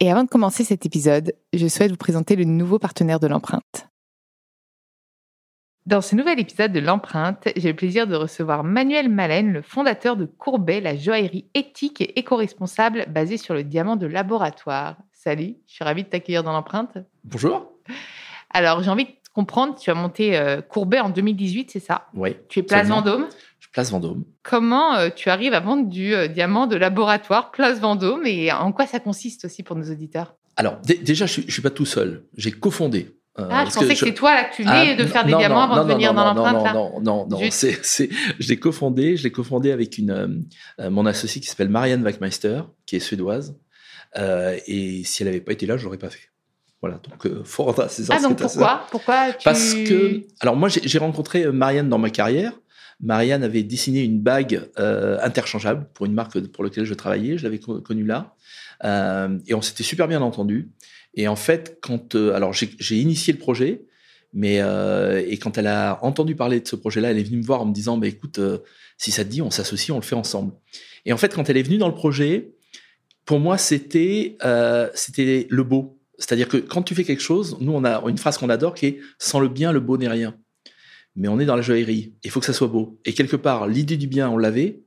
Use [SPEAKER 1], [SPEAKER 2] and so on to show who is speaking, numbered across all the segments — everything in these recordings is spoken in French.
[SPEAKER 1] Et avant de commencer cet épisode, je souhaite vous présenter le nouveau partenaire de l'empreinte. Dans ce nouvel épisode de l'empreinte, j'ai le plaisir de recevoir Manuel Malen, le fondateur de Courbet, la joaillerie éthique et éco-responsable basée sur le diamant de laboratoire. Salut, je suis ravie de t'accueillir dans l'empreinte.
[SPEAKER 2] Bonjour.
[SPEAKER 1] Alors, j'ai envie de comprendre, tu as monté euh, Courbet en 2018, c'est ça?
[SPEAKER 2] Oui.
[SPEAKER 1] Tu es Place Vendôme?
[SPEAKER 2] Place Vendôme.
[SPEAKER 1] Comment euh, tu arrives à vendre du euh, diamant de laboratoire Place Vendôme et en quoi ça consiste aussi pour nos auditeurs?
[SPEAKER 2] Alors, déjà, je ne suis pas tout seul. J'ai cofondé
[SPEAKER 1] euh, ah, je pensais que, c'est toi là que tu venais ah, de faire des diamants avant de venir dans l'empreinte.
[SPEAKER 2] Non, non, non, non, c'est, c'est, je l'ai cofondé. Je l'ai cofondé avec une, mon associée qui s'appelle Marianne Wackmeister, qui est suédoise. et si elle n'avait pas été là, je l'aurais pas fait. Voilà, donc fort c'est ça.
[SPEAKER 1] Ah, donc pourquoi, pourquoi.
[SPEAKER 2] Parce que, alors moi, j'ai rencontré Marianne dans ma carrière. Marianne avait dessiné une bague euh, interchangeable pour une marque pour laquelle je travaillais. Je l'avais connue là. Euh, et on s'était super bien entendu. Et en fait, quand euh, alors j'ai initié le projet, mais et quand elle a entendu parler de ce projet-là, elle est venue me voir en me disant bah, écoute, si ça te dit, on s'associe, on le fait ensemble. Et en fait, quand elle est venue dans le projet, pour moi, c'était c'était le beau. C'est-à-dire que quand tu fais quelque chose, nous, on a une phrase qu'on adore qui est sans le bien, le beau n'est rien mais on est dans la joaillerie. Il faut que ça soit beau. Et quelque part, l'idée du bien, on l'avait.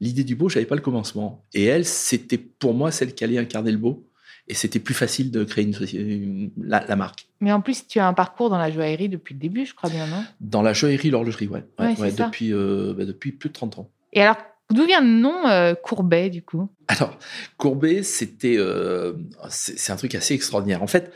[SPEAKER 2] L'idée du beau, j'avais pas le commencement. Et elle, c'était pour moi celle qui allait incarner le beau. Et c'était plus facile de créer une, la, marque.
[SPEAKER 1] Mais en plus, tu as un parcours dans la joaillerie depuis le début, je crois bien, non?
[SPEAKER 2] Dans la joaillerie, l'horlogerie, ouais. ouais, depuis, euh, bah, depuis plus de 30 ans.
[SPEAKER 1] Et alors, d'où vient le nom euh, Courbet, du coup?
[SPEAKER 2] Alors, Courbet, c'était euh, c'est un truc assez extraordinaire. En fait,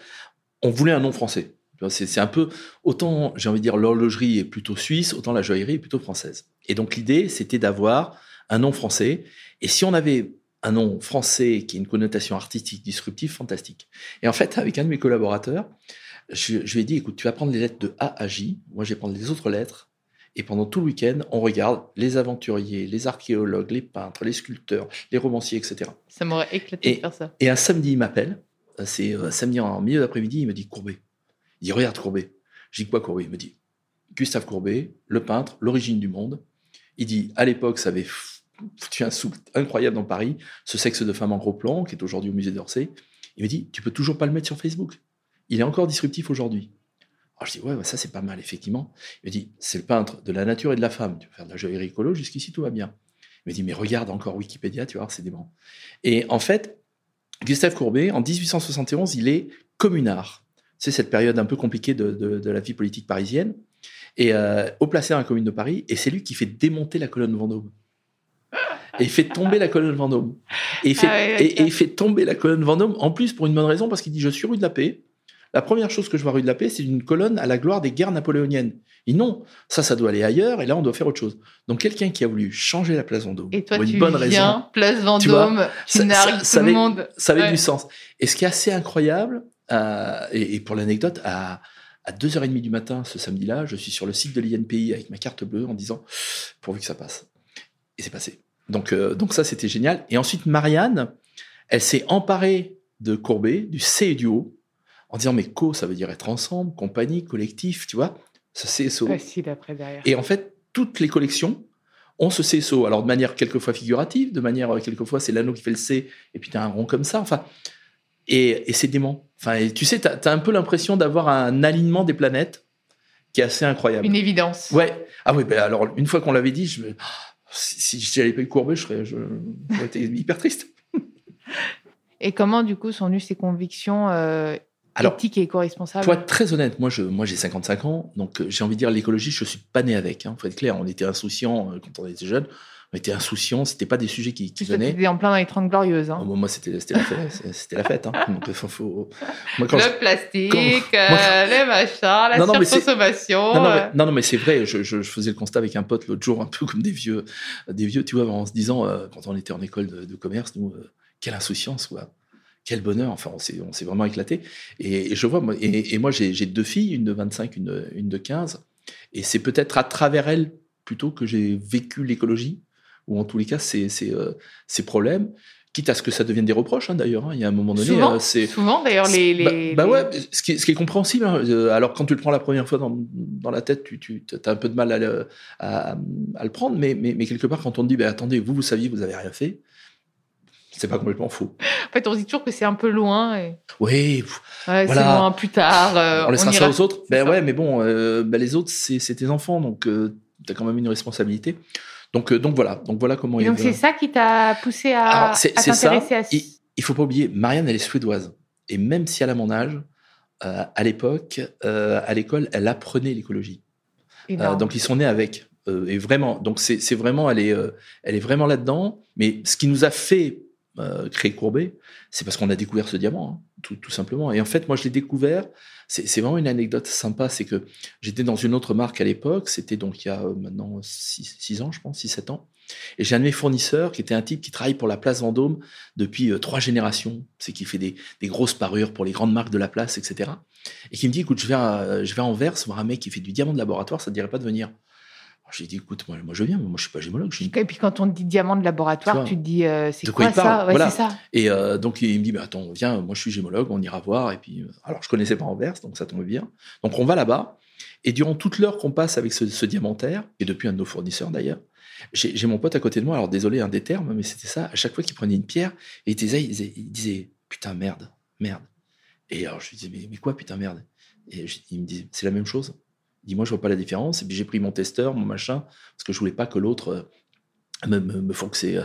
[SPEAKER 2] on voulait un nom français. C'est un peu, autant j'ai envie de dire l'horlogerie est plutôt suisse, autant la joaillerie est plutôt française. Et donc l'idée, c'était d'avoir un nom français. Et si on avait un nom français qui a une connotation artistique disruptive, fantastique. Et en fait, avec un de mes collaborateurs, je, lui ai dit, écoute, tu vas prendre les lettres de A à J, moi je vais prendre les autres lettres, et pendant tout le week-end, on regarde les aventuriers, les archéologues, les peintres, les sculpteurs, les romanciers, etc.
[SPEAKER 1] Ça m'aurait éclaté de faire ça.
[SPEAKER 2] Et un samedi, il m'appelle, c'est euh, samedi en milieu d'après-midi, il me dit, Courbet, il dit Regarde Courbet. Je dis Quoi Courbet? Il me dit Gustave Courbet, le peintre, l'origine du monde. Il dit À l'époque, ça avait foutu un sou incroyable dans Paris, ce sexe de femme en gros plan, qui est aujourd'hui au musée d'Orsay. Il me dit Tu peux toujours pas le mettre sur Facebook. Il est encore disruptif aujourd'hui. Alors je dis Ouais, ça c'est pas mal, effectivement. Il me dit C'est le peintre de la nature et de la femme. Tu peux faire de la joaillerie écolo, jusqu'ici tout va bien. Il me dit Mais regarde encore Wikipédia, tu vois, c'est dément. Et en fait, Gustave Courbet, en 1871, il est communard c'est cette période un peu compliquée de, la vie politique parisienne, et euh, au placé dans la commune de Paris, et c'est lui qui fait démonter la colonne Vendôme. Et il fait tomber la colonne Vendôme. Et il fait, ah et, il fait tomber la colonne Vendôme, en plus pour une bonne raison, parce qu'il dit Je suis rue de la Paix. La première chose que je vois rue de la Paix, c'est une colonne à la gloire des guerres napoléoniennes. Et non, ça, ça doit aller ailleurs, et là, on doit faire autre chose. Donc, quelqu'un qui a voulu changer la place Vendôme
[SPEAKER 1] et toi, pour une bonne raison. Place Vendôme, ça, ça,
[SPEAKER 2] avait,
[SPEAKER 1] monde.
[SPEAKER 2] Ça avait du sens. Et ce qui est assez incroyable, euh, et, pour l'anecdote, à, à 2h30 du matin, ce samedi-là, je suis sur le site de l'INPI avec ma carte bleue en disant pourvu que ça passe. Et c'est passé. Donc, euh, donc ça, c'était génial. Et ensuite, Marianne, elle s'est emparée de Courbet, du C et du O, en disant mais co, ça veut dire être ensemble, compagnie, collectif, tu vois, ce CSO.
[SPEAKER 1] Facile après derrière.
[SPEAKER 2] Et en fait, toutes les collections ont ce CSO. Alors de manière quelquefois figurative, de manière euh, quelquefois c'est l'anneau qui fait le C, et puis tu as un rond comme ça. Enfin, et, c'est dément. Enfin, tu sais, tu as, un peu l'impression d'avoir un alignement des planètes qui est assez incroyable.
[SPEAKER 1] Une évidence.
[SPEAKER 2] Ouais. Ah oui, ben alors, une fois qu'on l'avait dit, je, si, si j'avais pas eu courbé, je serais je, été hyper triste.
[SPEAKER 1] Et comment, du coup, sont venues ces convictions euh, éthiques et éco-responsables
[SPEAKER 2] Pour être très honnête, moi, je, moi j'ai 55 ans, donc euh, j'ai envie de dire l'écologie, je suis pas né avec. Il hein, faut être clair, on était insouciants euh, quand on était jeunes on était insouciants, c'était pas des sujets qui, qui venaient.
[SPEAKER 1] C'était en plein dans les 30 glorieuses. Hein.
[SPEAKER 2] Oh, moi, c'était la fête. c'était la fête. Hein. Donc, faut,
[SPEAKER 1] Moi, le plastique, euh, les machins, la non, surconsommation.
[SPEAKER 2] Non, euh. non, non, mais c'est vrai. Je, je, faisais le constat avec un pote l'autre jour, un peu comme des vieux, des vieux, tu vois, en se disant, euh, quand on était en école de, commerce, nous, quelle insouciance, quoi quel bonheur. Enfin, on s'est, on s'est vraiment éclaté. Et, je vois, moi, et, moi, j'ai, deux filles, une de 25, une, une de 15. Et c'est peut-être à travers elles plutôt que j'ai vécu l'écologie, ou en tous les cas, ces, ces, ces problèmes quitte à ce que ça devienne des reproches, hein, d'ailleurs. Hein. Il y a un moment donné,
[SPEAKER 1] souvent, euh, c'est souvent d'ailleurs les,
[SPEAKER 2] bah, bah, ouais, ce qui, est, ce qui est compréhensible. Hein. Euh, alors quand tu le prends la première fois dans, dans la tête, tu, tu as un peu de mal à le, à, le prendre, mais, mais, mais, quelque part quand on te dit, bah, attendez, vous vous saviez, vous avez rien fait. C'est pas complètement faux.
[SPEAKER 1] En fait, on se dit toujours que c'est un peu loin. Et...
[SPEAKER 2] Oui,
[SPEAKER 1] ouais, c'est loin plus tard.
[SPEAKER 2] Euh, on laissera ça aux autres. Ben ouais, mais bon, ben les autres, c'est tes enfants, donc tu as quand même une responsabilité. Donc, euh, donc voilà, donc voilà comment.
[SPEAKER 1] donc c'est ça qui t'a poussé à, t'intéresser à.
[SPEAKER 2] Il, il faut pas oublier, Marianne, elle est suédoise, et même si elle a mon âge, euh, à l'époque, euh, à l'école, elle apprenait l'écologie. donc ils sont nés avec. et vraiment, donc c'est vraiment, elle est, elle est vraiment là-dedans. Mais ce qui nous a fait créer Courbet, c'est parce qu'on a découvert ce diamant, hein, tout, simplement. Et en fait, moi, je l'ai découvert c'est vraiment une anecdote sympa, c'est que j'étais dans une autre marque à l'époque, c'était donc il y a euh, maintenant 6 ans, je pense, 6-7 ans. Et j'ai un de mes fournisseurs qui était un type qui travaille pour la place Vendôme depuis euh, trois générations. C'est qui fait des, des, grosses parures pour les grandes marques de la place, etc. Et qui me dit, écoute, je vais à, je vais à Anvers voir un mec qui fait du diamant de laboratoire, ça ne dirait pas de venir. J'ai dit, écoute, moi, moi je viens, mais moi je suis pas gémologue.
[SPEAKER 1] Et puis quand on te dit diamant de laboratoire, tu, te dis, euh, c'est quoi, ça,
[SPEAKER 2] ouais,
[SPEAKER 1] ça
[SPEAKER 2] Et euh, donc il me dit, bah, attends, viens, moi je suis gémologue, on ira voir. Et puis, euh, alors je connaissais pas Anvers, donc ça tombe bien. Donc on va là-bas. Et durant toute l'heure qu'on passe avec ce, ce, diamantaire, et depuis un de nos fournisseurs d'ailleurs, j'ai mon pote à côté de moi, alors désolé un des termes, mais c'était ça, à chaque fois qu'il prenait une pierre, et il disait, il disait, putain, merde, merde. Et alors je lui disais, mais, mais quoi, putain, merde? Et il me dit, c'est la même chose dit moi je vois pas la différence. Et puis j'ai pris mon testeur, mon machin, parce que je voulais pas que l'autre euh, me, me, me ses,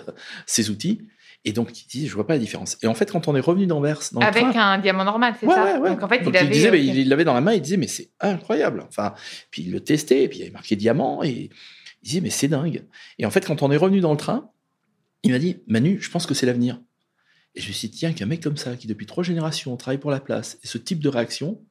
[SPEAKER 2] ses, outils. Et donc il dit je vois pas la différence. Et en fait quand on est revenu d'Anvers,
[SPEAKER 1] avec un diamant normal, c'est ça.
[SPEAKER 2] Donc en fait il, avait, il disait, il l'avait dans la main, il disait mais c'est incroyable. Enfin puis il le testait, et puis il avait marqué diamant et il disait mais c'est dingue. Et en fait quand on est revenu dans le train, il m'a dit Manu, je pense que c'est l'avenir. Et je me suis dit, tiens, qu'un mec comme ça, qui depuis trois générations travaille pour la place, et ce type de réaction,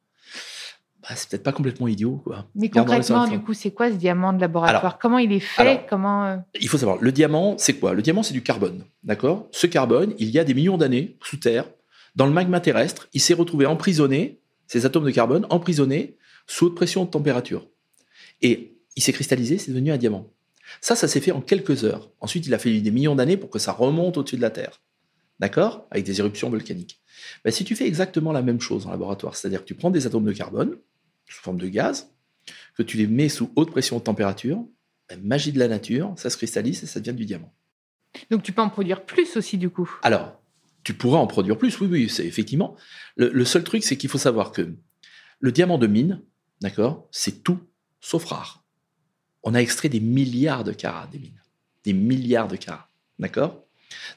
[SPEAKER 2] bah, c'est peut-être pas complètement idiot. Quoi.
[SPEAKER 1] Mais concrètement, du coup, c'est quoi ce diamant de laboratoire Comment il est fait Comment euh
[SPEAKER 2] Il faut savoir, le diamant, c'est quoi? Le diamant, c'est du carbone. D'accord? Ce carbone, il y a des millions d'années sous terre, dans le magma terrestre, il s'est retrouvé emprisonné, ces atomes de carbone emprisonnés sous haute pression de température. Et il s'est cristallisé, c'est devenu un diamant. Ça, ça s'est fait en quelques heures. Ensuite, il a fallu des millions d'années pour que ça remonte au-dessus de la Terre. D'accord? Avec des éruptions volcaniques. Ben, si tu fais exactement la même chose en laboratoire, c'est-à-dire que tu prends des atomes de carbone, sous forme de gaz, que tu les mets sous haute pression de température, la magie de la nature, ça se cristallise et ça devient du diamant.
[SPEAKER 1] Donc tu peux en produire plus aussi du coup
[SPEAKER 2] Alors, tu pourras en produire plus, oui, oui, c'est effectivement. Le, seul truc, c'est qu'il faut savoir que le diamant de mine, d'accord, c'est tout sauf rare. On a extrait des milliards de carats des mines, des milliards de carats, d'accord?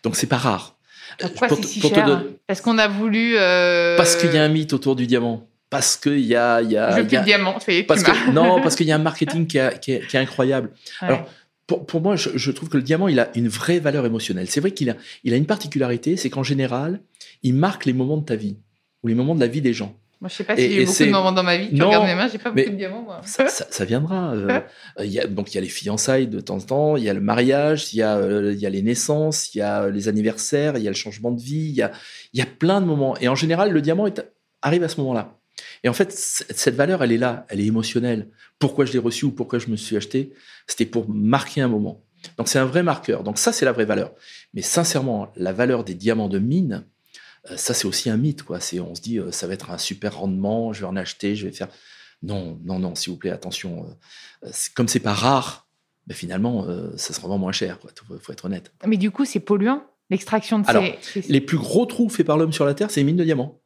[SPEAKER 2] Donc c'est pas rare.
[SPEAKER 1] Pourquoi c'est si cher? Parce qu'on a voulu. Euh,
[SPEAKER 2] parce qu'il y a un mythe autour du diamant parce qu'il y a, y a,
[SPEAKER 1] y a diamant,
[SPEAKER 2] parce que, non, parce qu'il y a un marketing qui, est, qui est incroyable. Alors, pour, pour moi, je, je, trouve que le diamant, il a une vraie valeur émotionnelle. C'est vrai qu'il a, il a une particularité, c'est qu'en général, il marque les moments de ta vie ou les moments de la vie des gens.
[SPEAKER 1] Moi, je sais pas si j'ai eu beaucoup de moments dans ma vie. Tu non, regardes mes mains, j'ai pas beaucoup de diamants. Moi.
[SPEAKER 2] Ça, ça, ça viendra. Euh, il y a, donc, il y a les fiançailles de temps en temps, il y a le mariage, il y a, euh, y a les naissances, il y a les anniversaires, il y a le changement de vie, il y a, y a plein de moments. Et en général, le diamant est, arrive à ce moment-là. Et en fait, cette valeur, elle est là, elle est émotionnelle. Pourquoi je l'ai reçue ou pourquoi je me suis acheté, c'était pour marquer un moment. Donc c'est un vrai marqueur. Donc ça, c'est la vraie valeur. Mais sincèrement, la valeur des diamants de mine, euh, ça c'est aussi un mythe. Quoi. C'est, on se dit, euh, ça va être un super rendement, je vais en acheter, je vais faire. Non, non, non, s'il vous plaît, attention. Euh, comme c'est pas rare, ben finalement, ça se revend moins cher. Il faut être honnête.
[SPEAKER 1] Mais du coup, c'est polluant l'extraction de
[SPEAKER 2] Alors, Les plus gros trous faits par l'homme sur la Terre, c'est les mines de diamants.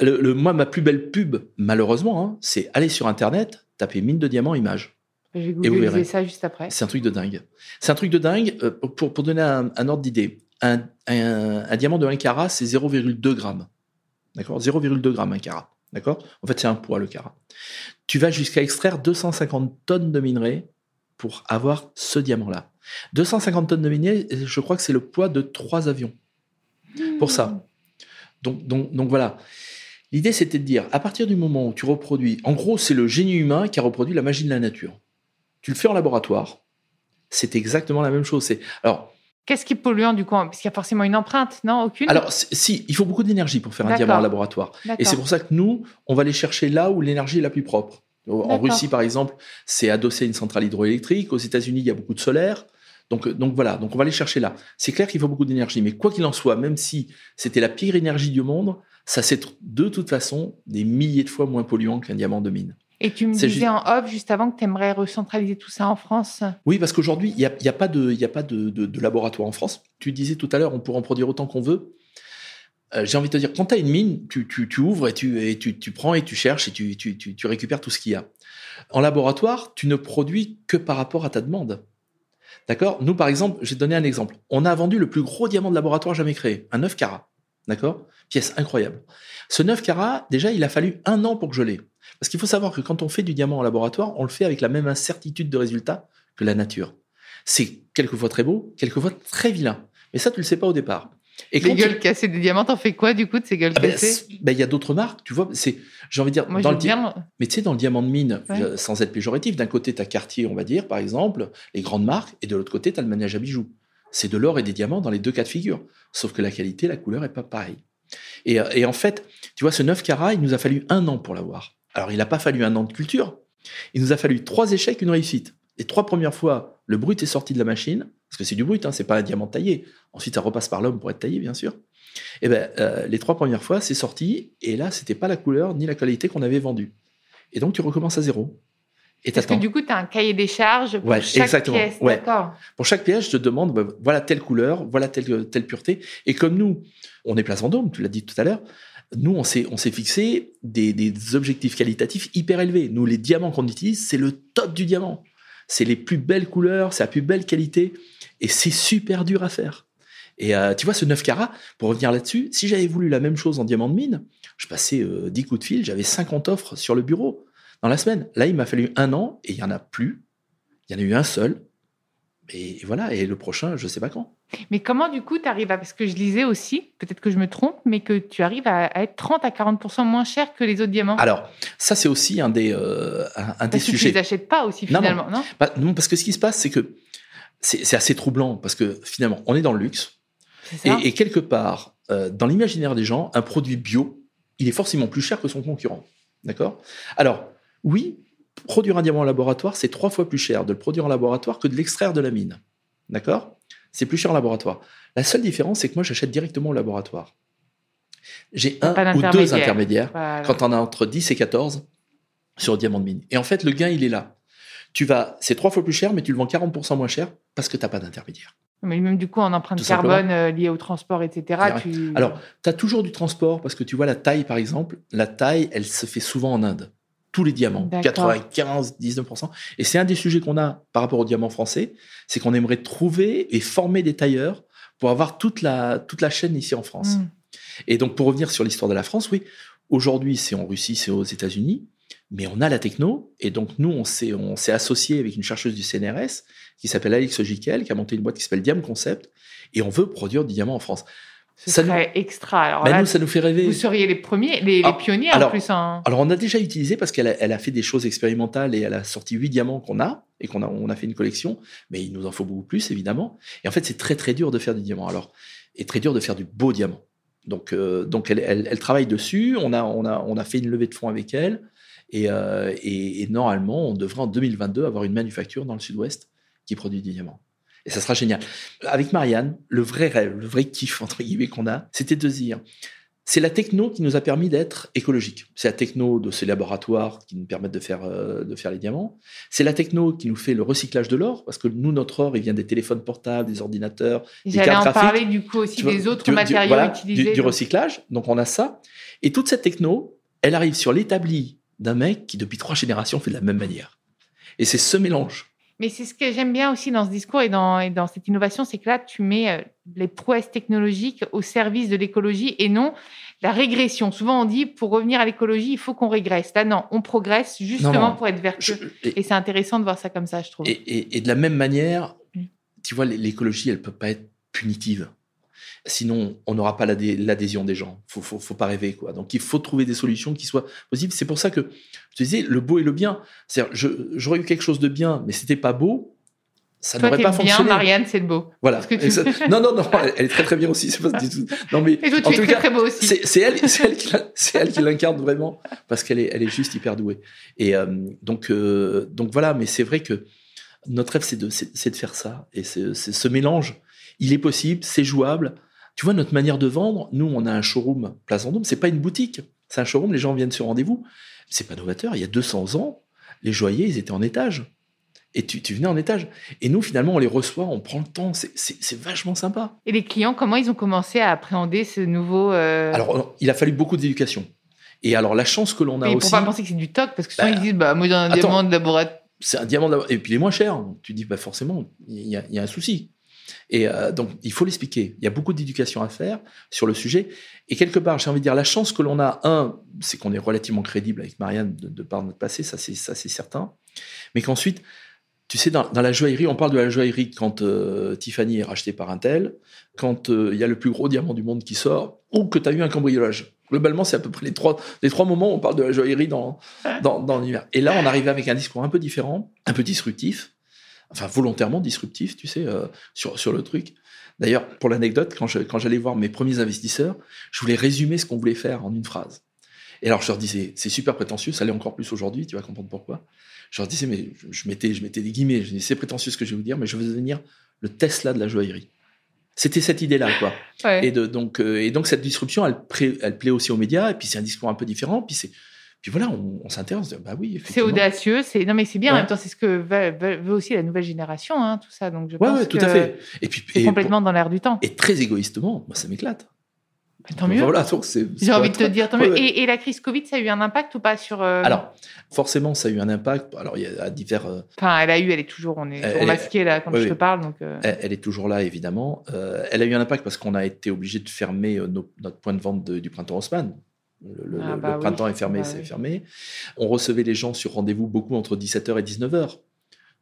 [SPEAKER 2] Le, moi, ma plus belle pub, malheureusement, hein, c'est aller sur Internet, taper mine de diamant, image.
[SPEAKER 1] Je vais vous ça juste après.
[SPEAKER 2] C'est un truc de dingue. C'est un truc de dingue. Euh, pour, pour donner un, ordre d'idée, un, un, diamant de 1 carat, c'est 0,2 grammes. D'accord? 0,2 grammes un carat. D'accord? En fait, c'est un poids le carat. Tu vas jusqu'à extraire 250 tonnes de minerais pour avoir ce diamant-là. 250 tonnes de minerais, je crois que c'est le poids de trois avions. Pour ça. Donc, donc, donc voilà. L'idée, c'était de dire, à partir du moment où tu reproduis, en gros, c'est le génie humain qui a reproduit la magie de la nature. Tu le fais en laboratoire, c'est exactement la même chose. C'est alors,
[SPEAKER 1] Qu'est-ce qui est polluant du coup Parce qu'il y a forcément une empreinte, non Aucune?
[SPEAKER 2] Alors, si, il faut beaucoup d'énergie pour faire un diamant en laboratoire. Et c'est pour ça que nous, on va aller chercher là où l'énergie est la plus propre. En Russie, par exemple, c'est adossé à une centrale hydroélectrique. Aux États-Unis, il y a beaucoup de solaire. Donc, euh, donc voilà, donc on va aller chercher là. C'est clair qu'il faut beaucoup d'énergie, mais quoi qu'il en soit, même si c'était la pire énergie du monde, ça c'est de toute façon des milliers de fois moins polluant qu'un diamant de mine.
[SPEAKER 1] Et tu me disais en off juste avant que tu aimerais recentraliser tout ça en France.
[SPEAKER 2] Oui, parce qu'aujourd'hui, il n'y a, pas, de, y a pas de, de, laboratoire en France. Tu disais tout à l'heure, on pourrait en produire autant qu'on veut. Euh, j'ai envie de te dire, quand tu as une mine, tu, tu, tu, ouvres et, tu, et tu, prends et tu cherches et tu récupères tout ce qu'il y a. En laboratoire, tu ne produis que par rapport à ta demande. D'accord? Nous, par exemple, j'ai donné un exemple. On a vendu le plus gros diamant de laboratoire jamais créé, un 9 carats. D'accord? Pièce incroyable. Ce 9 carats, déjà, il a fallu un an pour que je l'ai. Parce qu'il faut savoir que quand on fait du diamant en laboratoire, on le fait avec la même incertitude de résultat que la nature. C'est quelquefois très beau, quelquefois très vilain. Mais ça, tu le sais pas au départ.
[SPEAKER 1] Et les gueules cassées des diamants, t'en fais quoi du coup de ces gueules ah ben, cassées
[SPEAKER 2] ben, Il y a d'autres marques, tu vois. C'est, j'ai envie de dire, dans le mais tu sais, dans le diamant de mine, sans être péjoratif, d'un côté, tu as Cartier, on va dire, par exemple, les grandes marques, et de l'autre côté, tu as le manège à bijoux. C'est de l'or et des diamants dans les deux cas de figure. Sauf que la qualité, la couleur est pas pareille. Et, et en fait, tu vois, ce 9 carats, il nous a fallu un an pour l'avoir. Alors, il n'a pas fallu un an de culture. Il nous a fallu trois échecs, une réussite. Les trois premières fois, le brut est sorti de la machine, parce que c'est du brut, hein, c'est pas un diamant taillé. Ensuite, ça repasse par l'homme pour être taillé, bien sûr. Et eh ben, euh, les trois premières fois, c'est sorti, et là, c'était pas la couleur ni la qualité qu'on avait vendue. Et donc, tu recommences à zéro.
[SPEAKER 1] Et Parce que du coup, tu as un cahier des charges pour chaque exactement. pièce. Ouais.
[SPEAKER 2] Pour chaque pièce, je te demande, bah, voilà telle couleur, voilà telle, telle pureté. Et comme nous, on est place Vendôme, tu l'as dit tout à l'heure, nous, on s'est, on s'est fixé des, des, objectifs qualitatifs hyper élevés. Nous, les diamants qu'on utilise, c'est le top du diamant. C'est les plus belles couleurs, c'est la plus belle qualité. Et c'est super dur à faire. Et euh, tu vois, ce 9 carats, pour revenir là-dessus, si j'avais voulu la même chose en diamant de mine, je passais 10 euh, coups de fil, j'avais 50 offres sur le bureau dans la semaine. Là, il m'a fallu un an et il n'y en a plus. Il y en a eu un seul. Et, voilà, et le prochain, je ne sais pas quand.
[SPEAKER 1] Mais comment, du coup, tu arrives à. Parce que je lisais aussi, peut-être que je me trompe, mais que tu arrives à, être 30 à 40 moins cher que les autres diamants.
[SPEAKER 2] Alors, ça, c'est aussi un des, euh, un, des sujets.
[SPEAKER 1] Que tu les achètes pas aussi, finalement,
[SPEAKER 2] non, non parce que ce qui se passe, c'est que c'est assez troublant, parce que finalement, on est dans le luxe. Et, quelque part, euh, dans l'imaginaire des gens, un produit bio, il est forcément plus cher que son concurrent. D'accord? Alors, oui, produire un diamant en laboratoire, c'est trois fois plus cher de le produire en laboratoire que de l'extraire de la mine. D'accord? C'est plus cher en laboratoire. La seule différence, c'est que moi, j'achète directement au laboratoire. J'ai un ou deux intermédiaires quand on a entre 10 et 14 sur diamant de mine. Et en fait, le gain, il est là. Tu vas, c'est trois fois plus cher, mais tu le vends 40% moins cher parce que tu n'as pas d'intermédiaire.
[SPEAKER 1] Mais même du coup, en empreinte carbone euh, liée au transport, etc. Tu...
[SPEAKER 2] Alors, tu as toujours du transport parce que tu vois la taille, par exemple. La taille, elle se fait souvent en Inde. Tous les diamants, 95, 19%. Et c'est un des sujets qu'on a par rapport aux diamants français, c'est qu'on aimerait trouver et former des tailleurs pour avoir toute la, toute la chaîne ici en France. Hmm. Et donc, pour revenir sur l'histoire de la France, oui, aujourd'hui, c'est en Russie, c'est aux États-Unis mais on a la techno, et donc nous, on s'est, on s'est associé avec une chercheuse du CNRS qui s'appelle Alix Jiquel, qui a monté une boîte qui s'appelle Diam Concept, et on veut produire du diamant en France.
[SPEAKER 1] Ça serait extra. Alors
[SPEAKER 2] ben nous, ça nous fait rêver.
[SPEAKER 1] Vous seriez les premiers, les, ah, pionniers
[SPEAKER 2] alors,
[SPEAKER 1] en plus. Hein.
[SPEAKER 2] Alors, on a déjà utilisé parce qu'elle a, elle a fait des choses expérimentales et elle a sorti huit diamants qu'on a et qu'on a, on a fait une collection, mais il nous en faut beaucoup plus, évidemment. Et en fait, c'est très, très dur de faire du diamant. Alors, et très dur de faire du beau diamant. Donc, euh, donc elle, elle, elle, travaille dessus. On a, on, a, on a fait une levée de fonds avec elle. Euh, et, normalement, on devrait en 2022 avoir une manufacture dans le sud-ouest qui produit du diamant. Et ça sera génial. Avec Marianne, le vrai rêve, le vrai kiff, entre guillemets, qu'on a, c'était de dire, c'est la techno qui nous a permis d'être écologique. C'est la techno de ces laboratoires qui nous permettent de faire, euh, de faire les diamants. C'est la techno qui nous fait le recyclage de l'or, parce que nous, notre or, il vient des téléphones portables, des ordinateurs, des
[SPEAKER 1] J'allais en parler du coup aussi des autres matériaux utilisés.
[SPEAKER 2] du, recyclage. Donc on a ça. Et toute cette techno, elle arrive sur l'établi d'un mec qui, depuis trois générations, fait de la même manière. Et c'est ce mélange.
[SPEAKER 1] Mais c'est ce que j'aime bien aussi dans ce discours et dans, et dans cette innovation, c'est que là, tu mets euh, les prouesses technologiques au service de l'écologie et non la régression. Souvent, on dit, pour revenir à l'écologie, il faut qu'on régresse. Là, non, on progresse justement pour être vertueux. et, c'est intéressant de voir ça comme ça, je trouve.
[SPEAKER 2] Et, et de la même manière, mm. tu vois, l'écologie, elle peut pas être punitive. Sinon, on n'aura pas l'adhésion des gens. Faut, faut, faut pas rêver, quoi. Donc, il faut trouver des solutions qui soient possibles. C'est pour ça que je te disais, le beau et le bien. C'est-à-dire, j'aurais eu quelque chose de bien, mais c'était pas beau. ça n'aurait pas
[SPEAKER 1] bien,
[SPEAKER 2] fonctionné.
[SPEAKER 1] Marianne, c'est le beau.
[SPEAKER 2] Voilà.
[SPEAKER 1] Parce que tu-
[SPEAKER 2] Et ça- Non, non, non, elle, est très très bien aussi. C'est pas du tout. Non, mais
[SPEAKER 1] Et
[SPEAKER 2] en tout cas, c'est elle, c'est elle qui l'incarne vraiment parce qu'elle est, elle est juste hyper douée. Et euh, donc, euh, donc voilà. Mais c'est vrai que notre rêve, c'est de, de faire ça. Et c'est ce mélange, il est possible, c'est jouable. Tu vois, notre manière de vendre, nous, on a un showroom Place Vendôme. C'est pas une boutique, c'est un showroom. Les gens viennent sur rendez-vous. C'est pas novateur. Il y a 200 ans, les joailliers, ils étaient en étage. Et tu, tu venais en étage. Et nous, finalement, on les reçoit, on prend le temps. C'est- vachement sympa.
[SPEAKER 1] Et les clients, comment ils ont commencé à appréhender ce nouveau. euh,
[SPEAKER 2] Alors, il a fallu beaucoup d'éducation. Et alors, la chance que l'on a
[SPEAKER 1] mais
[SPEAKER 2] aussi,
[SPEAKER 1] pour pas penser que c'est du toc, parce que souvent
[SPEAKER 2] Bah,
[SPEAKER 1] ils disent bah, moi, j'ai un
[SPEAKER 2] attends.
[SPEAKER 1] diamant de laboratoire.
[SPEAKER 2] c'est un diamant d'abord. Et puis, il est moins cher. Tu dis, bah, forcément, il y, y a un souci. Et euh, donc, il faut l'expliquer. Il y a beaucoup d'éducation à faire sur le sujet. Et quelque part, j'ai envie de dire, la chance que l'on a, un, c'est qu'on est relativement crédible avec Marianne de, de par notre passé, ça c'est certain. Mais qu'ensuite, tu sais, dans, la joaillerie, on parle de la joaillerie quand euh, Tiffany est rachetée par un tel, quand euh, il y a le plus gros diamant du monde qui sort, ou que tu as eu un cambriolage. Globalement, c'est à peu près les trois, les trois moments où on parle de la joaillerie dans, dans, dans l'univers. Et là, on arrivait avec un discours un peu différent, un peu disruptif, enfin volontairement disruptif, tu sais, euh, sur, sur le truc. D'ailleurs, pour l'anecdote, quand je- quand j'allais voir mes premiers investisseurs, je voulais résumer ce qu'on voulait faire en une phrase. Et alors, je leur disais, c'est super prétentieux, ça l'est encore plus aujourd'hui, tu vas comprendre pourquoi. Je leur disais, mais je, je mettais, je mettais des guillemets, je disais, c'est prétentieux ce que je vais vous dire, mais je veux devenir le Tesla de la joaillerie. C'était cette idée-là, quoi.
[SPEAKER 1] Ouais.
[SPEAKER 2] Et, de, donc, euh, et donc, cette disruption, elle, pré- elle plaît aussi aux médias, et puis c'est un discours un peu différent, puis c'est. Puis voilà, on, on s'intéresse, bah oui,
[SPEAKER 1] C'est audacieux, c'est non mais c'est bien en même temps, c'est ce que veut, aussi la nouvelle génération, hein, tout ça. Donc je
[SPEAKER 2] Ouais,
[SPEAKER 1] pense
[SPEAKER 2] ouais, tout
[SPEAKER 1] que
[SPEAKER 2] à fait. Et puis, et,
[SPEAKER 1] complètement dans l'air du temps.
[SPEAKER 2] et très égoïstement, moi, ça m'éclate.
[SPEAKER 1] Tant mieux.
[SPEAKER 2] Voilà,
[SPEAKER 1] J'ai envie de te dire tant mieux. Et, et la crise Covid, ça a eu un impact ou pas sur euh,
[SPEAKER 2] Alors, forcément, ça a eu un impact. Alors, il y a divers. euh,
[SPEAKER 1] Enfin, elle a eu, elle est toujours, on est
[SPEAKER 2] Elle-
[SPEAKER 1] masqué là quand
[SPEAKER 2] oui,
[SPEAKER 1] je
[SPEAKER 2] oui.
[SPEAKER 1] te parle, donc. euh,
[SPEAKER 2] elle, elle est toujours là, évidemment. Elle a eu un impact parce qu'on a été obligé de fermer nos- notre point de vente de- du printemps Haussmann. Le,
[SPEAKER 1] Ah
[SPEAKER 2] le
[SPEAKER 1] bah oui.
[SPEAKER 2] printemps est fermé,
[SPEAKER 1] Bah
[SPEAKER 2] c'est
[SPEAKER 1] oui.
[SPEAKER 2] fermé. On recevait les gens sur rendez-vous beaucoup entre 17h et 19h.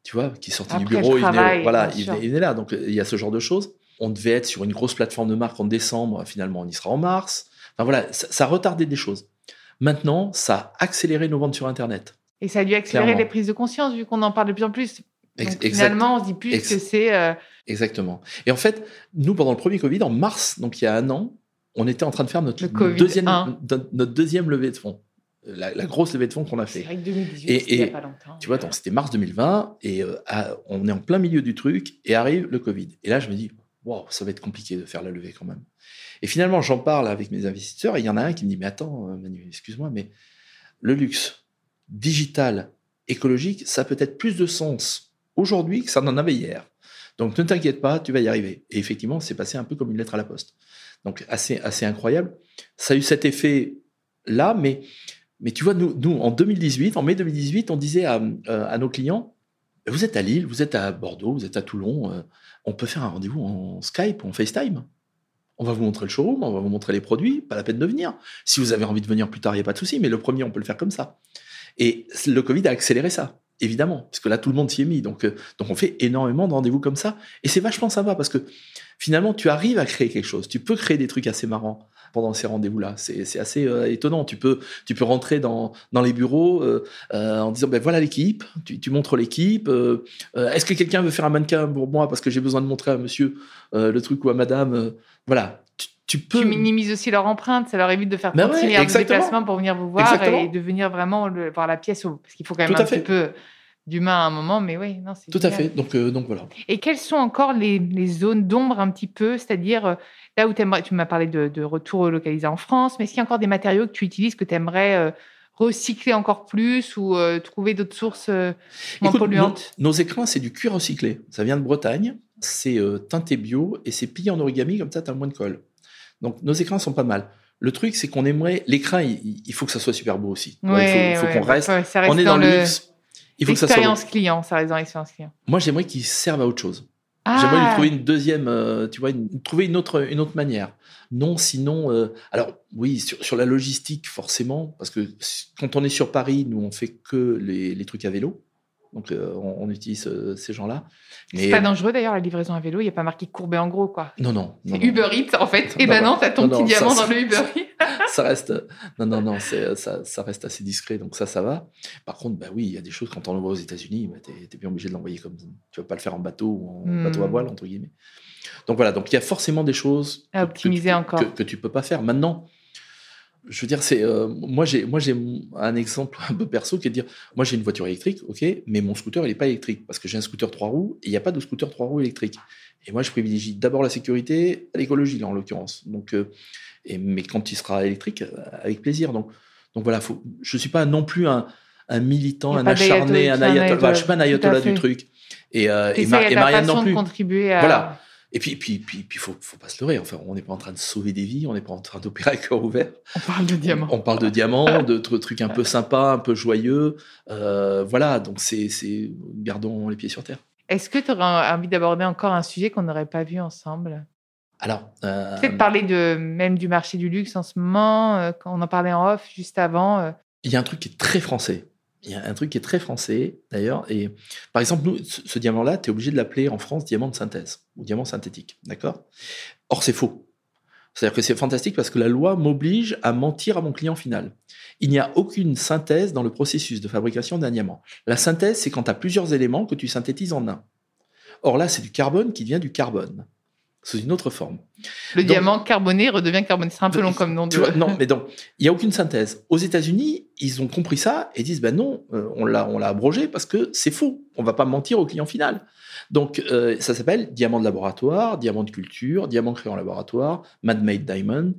[SPEAKER 2] Tu vois, qui sortaient du
[SPEAKER 1] Après
[SPEAKER 2] bureau, ils venaient, voilà,
[SPEAKER 1] bien
[SPEAKER 2] ils
[SPEAKER 1] sûr.
[SPEAKER 2] venaient, ils venaient là. Donc, il y a ce genre de choses. On devait être sur une grosse plateforme de marque en décembre. Finalement, on y sera en mars. Enfin, voilà, ça, ça a retardé des choses. Maintenant, ça a accéléré nos ventes sur Internet.
[SPEAKER 1] Et ça a dû accélérer
[SPEAKER 2] Clairement.
[SPEAKER 1] les prises de conscience vu qu'on en parle de plus en plus.
[SPEAKER 2] Ex-
[SPEAKER 1] Donc,
[SPEAKER 2] exact.
[SPEAKER 1] finalement, on se dit plus que c'est. euh,
[SPEAKER 2] Exactement. Et en fait, nous, pendant le premier Covid, en mars, donc il y a un an, on était en train de faire notre, deuxième,
[SPEAKER 1] 1.
[SPEAKER 2] notre, notre deuxième levée de fonds. La, la grosse levée de fonds qu'on a
[SPEAKER 1] C'est
[SPEAKER 2] fait.
[SPEAKER 1] vrai que 2018,
[SPEAKER 2] Et-
[SPEAKER 1] il a pas longtemps.
[SPEAKER 2] Tu vois, donc c'était mars 2020 et euh, à- on est en plein milieu du truc et arrive le Covid. Et là, je me dis, wow, ça va être compliqué de faire la levée quand même. Et finalement, j'en parle avec mes investisseurs et il y en a un qui me dit, mais attends, euh, Manu, excuse-moi, mais le luxe digital, écologique, ça a peut-être plus de sens aujourd'hui que ça n'en avait hier. Donc ne t'inquiète pas, tu vas y arriver. Et effectivement, c'est passé un peu comme une lettre à la poste. Donc assez, assez incroyable. Ça a eu cet effet là, mais, mais tu vois, nous, nous, en 2018, en mai 2018, on disait à, euh, à nos clients, vous êtes à Lille, vous êtes à Bordeaux, vous êtes à Toulon, euh, on peut faire un rendez-vous en Skype, en FaceTime. On va vous montrer le showroom, on va vous montrer les produits, pas la peine de venir. Si vous avez envie de venir plus tard, il n'y a pas de souci, mais le premier, on peut le faire comme ça. Et le Covid a accéléré ça, évidemment, parce que là, tout le monde s'y est mis. Donc, euh, donc on fait énormément de rendez-vous comme ça. Et c'est vachement sympa, parce que finalement, tu arrives à créer quelque chose. Tu peux créer des trucs assez marrants pendant ces rendez-vous-là. C'est assez euh, étonnant. Tu peux, tu peux rentrer dans, dans les bureaux euh, en disant, ben voilà l'équipe, tu, tu montres l'équipe. Est-ce que quelqu'un veut faire un mannequin pour moi parce que j'ai besoin de montrer à monsieur le truc ou à madame Voilà. Tu, peux...
[SPEAKER 1] Tu minimises aussi leur empreinte, ça leur évite de faire
[SPEAKER 2] Ben
[SPEAKER 1] 36
[SPEAKER 2] ouais,
[SPEAKER 1] milliards de
[SPEAKER 2] exactement.
[SPEAKER 1] déplacements pour venir vous voir
[SPEAKER 2] Exactement.
[SPEAKER 1] et de venir vraiment le- voir la pièce, parce qu'il faut quand même
[SPEAKER 2] Tout
[SPEAKER 1] un petit peu d'humain à un moment, mais oui, non, c'est
[SPEAKER 2] Tout à fait. Donc, euh, donc voilà.
[SPEAKER 1] Et quelles sont encore les, les zones d'ombre un petit peu, c'est-à-dire euh, là où tu m'as parlé de, de retour localisé en France, mais est-ce qu'il y a encore des matériaux que tu utilises que tu aimerais recycler encore plus ou euh, trouver d'autres sources euh, moins
[SPEAKER 2] Écoute,
[SPEAKER 1] polluantes?
[SPEAKER 2] Nos, nos écrins, c'est du cuir recyclé. Ça vient de Bretagne. C'est euh, teinté bio et c'est plié en origami, comme ça, tu as moins de colle. Donc, nos écrins sont pas mal. Le truc, c'est qu'on aimerait. L'écrin, il, il faut que ça soit super beau aussi. Ouais, il faut, faut
[SPEAKER 1] ouais,
[SPEAKER 2] qu'on reste.
[SPEAKER 1] ouais, ça reste
[SPEAKER 2] On est dans, le
[SPEAKER 1] le-
[SPEAKER 2] luxe. Il faut que ça soit beau.
[SPEAKER 1] L'expérience client, ça reste dans l'expérience client.
[SPEAKER 2] Moi, j'aimerais qu'il serve à autre chose.
[SPEAKER 1] Ah,
[SPEAKER 2] J'aimerais lui trouver une deuxième, euh, tu vois, une- trouver une autre, une autre manière. Non, sinon, euh, alors oui, sur, sur la logistique, forcément, parce que quand on est sur Paris, nous, on fait que les, les trucs à vélo. Donc, euh, on, on utilise euh, ces gens-là.
[SPEAKER 1] C'est pas dangereux d'ailleurs la livraison à vélo, il n'y a pas marqué courbé en gros quoi.
[SPEAKER 2] Non, non.
[SPEAKER 1] C'est Uber Eats en fait. Et ben non, t'as ton
[SPEAKER 2] Non,
[SPEAKER 1] petit
[SPEAKER 2] non,
[SPEAKER 1] diamant
[SPEAKER 2] ça-
[SPEAKER 1] dans le Uber Eats.
[SPEAKER 2] ça reste. Non, non, non, ça, ça reste assez discret, donc ça, ça va. Par contre, bah oui, il y a des choses quand on l'envoie aux États-Unis, bah, t'es es bien obligé de l'envoyer comme tu vas pas le faire en bateau ou en
[SPEAKER 1] Hmm.
[SPEAKER 2] bateau à voile entre guillemets. Donc voilà, donc il y a forcément des choses
[SPEAKER 1] À
[SPEAKER 2] que
[SPEAKER 1] optimiser encore.
[SPEAKER 2] que, que tu peux pas faire. Maintenant, je veux dire, c'est euh, moi j'ai moi j'ai un exemple un peu perso qui est de dire, moi j'ai une voiture électrique, ok, mais mon scooter il est pas électrique parce que j'ai un scooter trois roues et il n'y a pas de scooter trois roues électrique. Et moi je privilégie d'abord la sécurité à l'écologie là en l'occurrence. Donc euh, et, mais quand il sera électrique, euh, avec plaisir. Donc donc voilà, faut, je suis pas non plus un, un militant, un acharné, un ayatollah. Voilà, je suis pas un
[SPEAKER 1] ayatollah,
[SPEAKER 2] du truc. Et, euh, et, Marianne non plus.
[SPEAKER 1] contribuer à.
[SPEAKER 2] Voilà. Et puis, puis, puis, puis, faut, faut pas se leurrer. Enfin, on n'est pas en train de sauver des vies, on n'est pas en train d'opérer à cœur ouvert.
[SPEAKER 1] On parle de diamant.
[SPEAKER 2] On parle de diamants, de tr- trucs un peu sympas, un peu joyeux. Euh, voilà, donc c'est, c'est, gardons les pieds sur terre.
[SPEAKER 1] Est-ce que tu aurais envie d'aborder encore un sujet qu'on n'aurait pas vu ensemble?
[SPEAKER 2] Alors, euh,
[SPEAKER 1] Peut-être parler de même du marché du luxe en ce moment, euh, quand on en parlait en off juste avant. euh,
[SPEAKER 2] il y a un truc qui est très français. Il y a un truc qui est très français, d'ailleurs. Et par exemple, ce diamant-là, tu es obligé de l'appeler en France diamant de synthèse ou diamant synthétique. D'accord? Or, c'est faux. C'est-à-dire que c'est fantastique parce que la loi m'oblige à mentir à mon client final. Il n'y a aucune synthèse dans le processus de fabrication d'un diamant. La synthèse, c'est quand tu as plusieurs éléments que tu synthétises en un. Or là, c'est du carbone qui devient du carbone, sous une autre forme.
[SPEAKER 1] Le
[SPEAKER 2] Donc-
[SPEAKER 1] diamant carboné redevient carboné. C'est un peu long comme nom de.
[SPEAKER 2] Tu vois, non, mais donc, il n'y a aucune synthèse. Aux États-Unis, ils ont compris ça et disent ben non, euh, on l'a, on l'a abrogé parce que c'est faux. On va pas mentir au client final. Donc, euh, ça s'appelle diamant de laboratoire, diamant de culture, diamant créé en laboratoire, man-made diamond,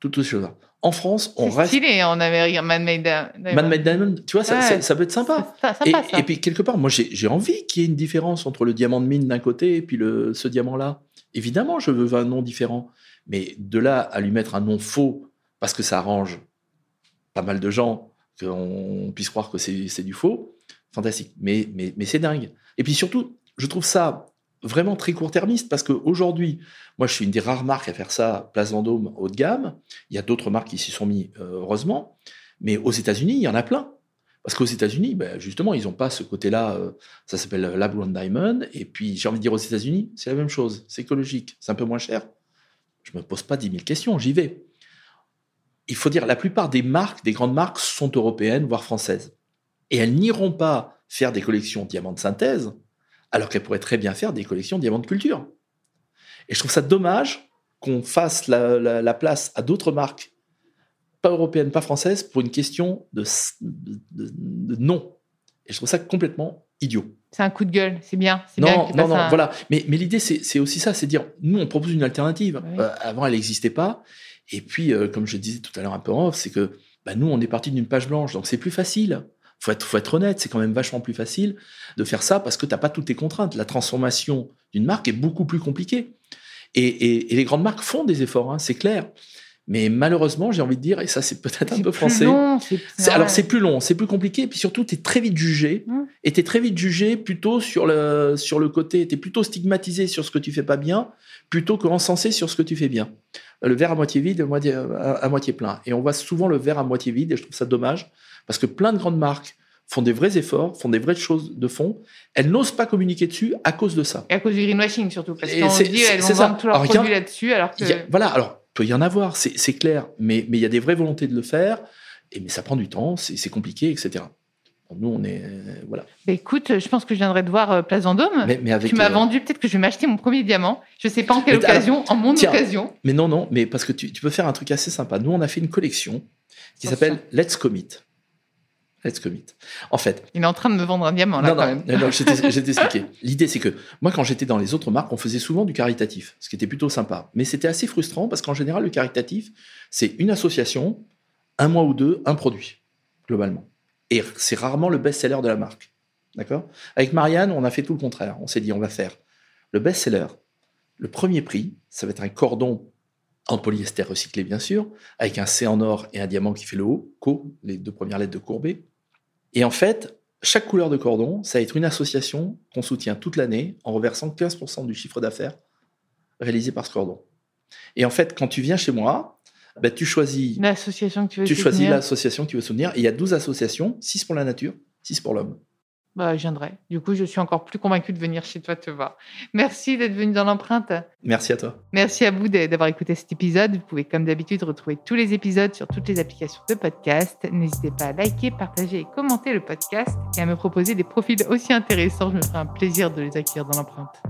[SPEAKER 2] toutes ces choses-là. En France, on
[SPEAKER 1] C'est
[SPEAKER 2] reste
[SPEAKER 1] stylé en Amérique. Man-made diamond.
[SPEAKER 2] man-made diamond. Tu vois, ça,
[SPEAKER 1] Ouais.
[SPEAKER 2] ça, ça peut être sympa.
[SPEAKER 1] Ça, ça
[SPEAKER 2] Et,
[SPEAKER 1] ça.
[SPEAKER 2] et puis quelque part, moi j'ai j'ai envie qu'il y ait une différence entre le diamant de mine d'un côté et puis le, ce diamant-là. Évidemment, je veux un nom différent, mais de là à lui mettre un nom faux parce que ça arrange pas mal de gens qu'on puisse croire que c'est du faux, fantastique. Mais c'est dingue. Et puis surtout, je trouve ça vraiment très court-termiste parce qu'aujourd'hui, moi je suis une des rares marques à faire ça, Place Vendôme haut de gamme. Il y a d'autres marques qui s'y sont mis, euh, heureusement. Mais aux États-Unis, il y en a plein. Parce qu'aux États-Unis, ben, justement, ils n'ont pas ce côté-là. euh, ça s'appelle Lab Grown Diamond. Et puis, j'ai envie de dire aux États-Unis, c'est la même chose. C'est écologique. C'est un peu moins cher. Je me pose pas 10 000 questions. J'y vais. Il faut dire, la plupart des marques, des grandes marques, sont européennes, voire françaises. Et elles n'iront pas faire des collections diamants de synthèse, alors qu'elles pourraient très bien faire des collections diamants de culture. Et je trouve ça dommage qu'on fasse la, la- la place à d'autres marques, pas européennes, pas françaises, pour une question de, de, nom. Et je trouve ça complètement idiot.
[SPEAKER 1] C'est un coup de gueule. C'est bien.
[SPEAKER 2] Non, non, non,
[SPEAKER 1] un-
[SPEAKER 2] voilà. Mais, mais l'idée, c'est c'est aussi ça, c'est dire, nous, on propose une alternative.
[SPEAKER 1] Oui.
[SPEAKER 2] Euh, avant, elle n'existait pas. Et puis, euh, comme je disais tout à l'heure un peu en off, c'est que bah, nous, on est parti d'une page blanche, donc c'est plus facile. Faut être, faut être honnête, c'est quand même vachement plus facile de faire ça parce que t'as pas toutes tes contraintes. La transformation d'une marque est beaucoup plus compliquée. Et, et- et les grandes marques font des efforts, hein, c'est clair. Mais malheureusement, j'ai envie de dire, et ça c'est peut-être un peu français,
[SPEAKER 1] long, c'est-.
[SPEAKER 2] Alors c'est plus long, c'est plus compliqué, et puis surtout tu es très vite jugé,
[SPEAKER 1] Mm.
[SPEAKER 2] et tu es très vite jugé plutôt sur le, sur le côté, tu es plutôt stigmatisé sur ce que tu fais pas bien, plutôt que encensé sur ce que tu fais bien. Le verre à moitié vide, le moitié, à, à moitié plein. Et on voit souvent le verre à moitié vide, et je trouve ça dommage, parce que plein de grandes marques font des vrais efforts, font des vraies choses de fond, elles n'osent pas communiquer dessus à cause de ça.
[SPEAKER 1] Et à cause du greenwashing surtout. Parce qu'on dit elles vont vendre tous leurs produits là-dessus alors que.
[SPEAKER 2] Il y a- voilà, alors, peut y en avoir, c'est clair, mais mais il y a des vraies volontés de le faire, et, mais ça prend du temps, c'est compliqué, etc. Nous, on est. euh, voilà.
[SPEAKER 1] Bah, écoute, je pense que je viendrai te voir euh, Place Vendôme.
[SPEAKER 2] Mais, mais avec,
[SPEAKER 1] tu m'as
[SPEAKER 2] euh,
[SPEAKER 1] vendu, peut-être que je vais m'acheter mon premier diamant. Je sais pas en quelle
[SPEAKER 2] alors,
[SPEAKER 1] occasion, en mon
[SPEAKER 2] tiens.
[SPEAKER 1] occasion.
[SPEAKER 2] Mais non, non, mais parce que tu, tu peux faire un truc assez sympa. Nous, on a fait une collection qui s'appelle Let's Commit. Let's Commit. En fait,
[SPEAKER 1] Il est en train de me vendre un diamant là
[SPEAKER 2] non,
[SPEAKER 1] quand
[SPEAKER 2] non,
[SPEAKER 1] même.
[SPEAKER 2] non, je t'expliquer. L'idée, c'est que moi, quand j'étais dans les autres marques, on faisait souvent du caritatif, ce qui était plutôt sympa. Mais c'était assez frustrant parce qu'en général, le caritatif, c'est une association, un mois ou deux, un produit, globalement. Et c'est rarement le best-seller de la marque. D'accord? Avec Marianne, on a fait tout le contraire. On s'est dit, on va faire le best-seller. Le premier prix, ça va être un cordon en polyester recyclé, bien sûr, avec un C en or et un diamant qui fait le haut, Co, les deux premières lettres de Courbet. Et en fait, chaque couleur de cordon, ça va être une association qu'on soutient toute l'année en reversant 15% du chiffre d'affaires réalisé par ce cordon. Et en fait, quand tu viens chez moi, bah, tu choisis,
[SPEAKER 1] L'association que tu veux
[SPEAKER 2] tu choisis
[SPEAKER 1] soutenir.
[SPEAKER 2] l'association que tu veux soutenir. Et il y a 12 associations, 6 pour la nature, 6 pour l'homme.
[SPEAKER 1] Bah, je viendrai. Du coup, je suis encore plus convaincue de venir chez toi te voir. Merci d'être venu dans l'empreinte.
[SPEAKER 2] Merci à toi.
[SPEAKER 1] Merci à vous d'avoir écouté cet épisode. Vous pouvez, comme d'habitude, retrouver tous les épisodes sur toutes les applications de podcast. N'hésitez pas à liker, partager et commenter le podcast et à me proposer des profils aussi intéressants. Je me ferai un plaisir de les accueillir dans l'empreinte.